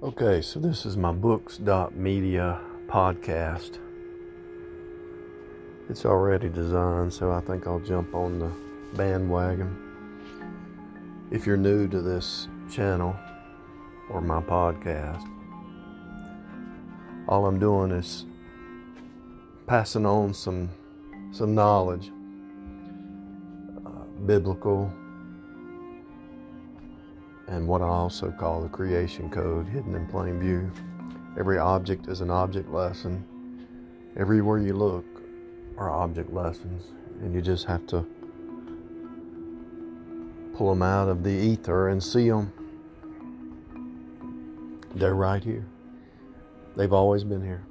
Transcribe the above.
Okay, so this is my bookz.media podcast. It's already designed, so I think I'll jump on the bandwagon. If you're new to this channel or my podcast, all I'm doing is passing on some some knowledge, uh, biblical, and what I also call the creation code hidden in plain view. Every object is an object lesson. Everywhere you look are object lessons, and you just have to pull them out of the ether and see them. They're right here. They've always been here.